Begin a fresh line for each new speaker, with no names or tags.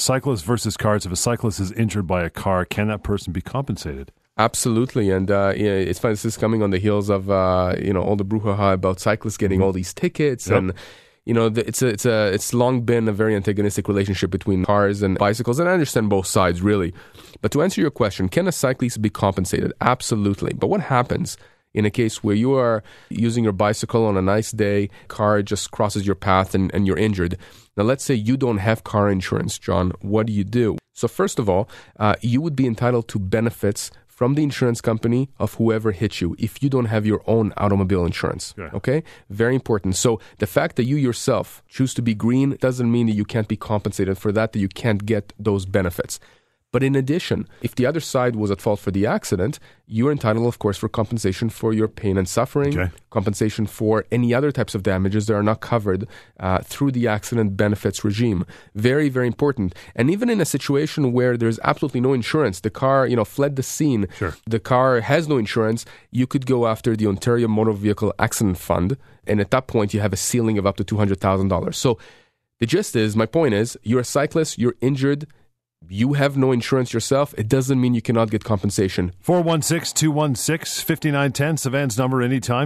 cyclists versus cars. If a cyclist is injured by a car, can that person be compensated?
Absolutely, and uh, yeah, it's funny. This is coming on the heels of uh, you know all the brouhaha about cyclists getting mm-hmm. all these tickets, yep. and you know it's a, it's a it's long been a very antagonistic relationship between cars and bicycles, and I understand both sides really. But to answer your question, can a cyclist be compensated? Absolutely. But what happens in a case where you are using your bicycle on a nice day, car just crosses your path and, and you're injured? Now, let's say you don't have car insurance, John. What do you do? So, first of all, uh, you would be entitled to benefits from the insurance company of whoever hit you if you don't have your own automobile insurance. Yeah. Okay? Very important. So the fact that you yourself choose to be green doesn't mean that you can't be compensated for that, that you can't get those benefits. But in addition, if the other side was at fault for the accident, you're entitled, of course, for compensation for your pain and suffering, okay. compensation for any other types of damages that are not covered uh, through the accident benefits regime. Very, very important. And even in a situation where there's absolutely no insurance, the car, you know, fled the scene,
sure.
the car has no insurance, you could go after the Ontario Motor Vehicle Accident Fund, and at that point, you have a ceiling of up to two hundred thousand dollars. So. The gist is, my point is, you're a cyclist, you're injured, you have no insurance yourself, it doesn't mean you cannot get compensation.
416 216 5910, Sivan's number anytime.